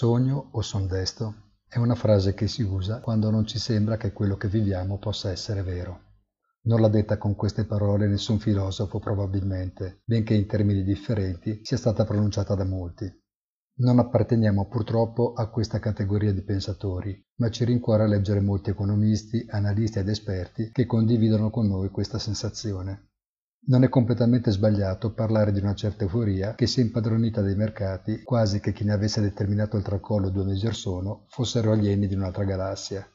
Sogno o son desto è una frase che si usa quando non ci sembra che quello che viviamo possa essere vero. Non l'ha detta con queste parole nessun filosofo probabilmente, benché in termini differenti sia stata pronunciata da molti. Non apparteniamo purtroppo a questa categoria di pensatori, ma ci rincuora leggere molti economisti, analisti ed esperti che condividono con noi questa sensazione. Non è completamente sbagliato parlare di una certa euforia che si è impadronita dei mercati, quasi che chi ne avesse determinato il tracollo due mesi or sono fossero alieni di un'altra galassia.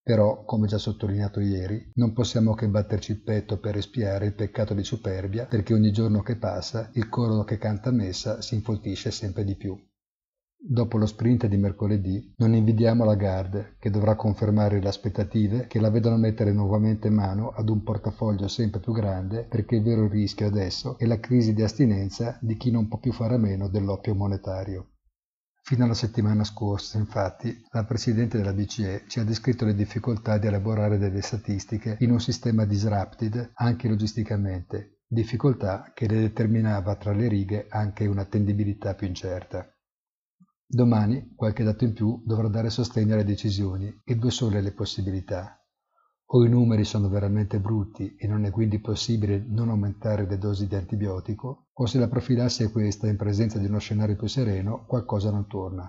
Però, come già sottolineato ieri, non possiamo che batterci il petto per espiare il peccato di superbia, perché ogni giorno che passa il coro che canta messa si infoltisce sempre di più. Dopo lo sprint di mercoledì, non invidiamo la Lagarde, che dovrà confermare le aspettative che la vedono mettere nuovamente mano ad un portafoglio sempre più grande, perché il vero rischio adesso è la crisi di astinenza di chi non può più fare a meno dell'oppio monetario. Fino alla settimana scorsa, infatti, la Presidente della BCE ci ha descritto le difficoltà di elaborare delle statistiche in un sistema disrupted anche logisticamente, difficoltà che le determinava tra le righe anche un'attendibilità più incerta. Domani qualche dato in più dovrà dare sostegno alle decisioni e due sole le possibilità. O i numeri sono veramente brutti e non è quindi possibile non aumentare le dosi di antibiotico, o se la profilassi è questa in presenza di uno scenario più sereno, qualcosa non torna.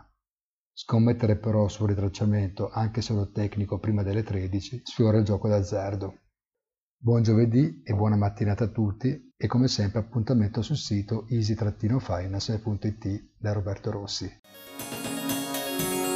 Scommettere però sul ritracciamento, anche solo tecnico, prima delle 13, sfiora il gioco d'azzardo. Buon giovedì e buona mattinata a tutti e come sempre appuntamento sul sito easy-finance.it da Roberto Rossi. Bye.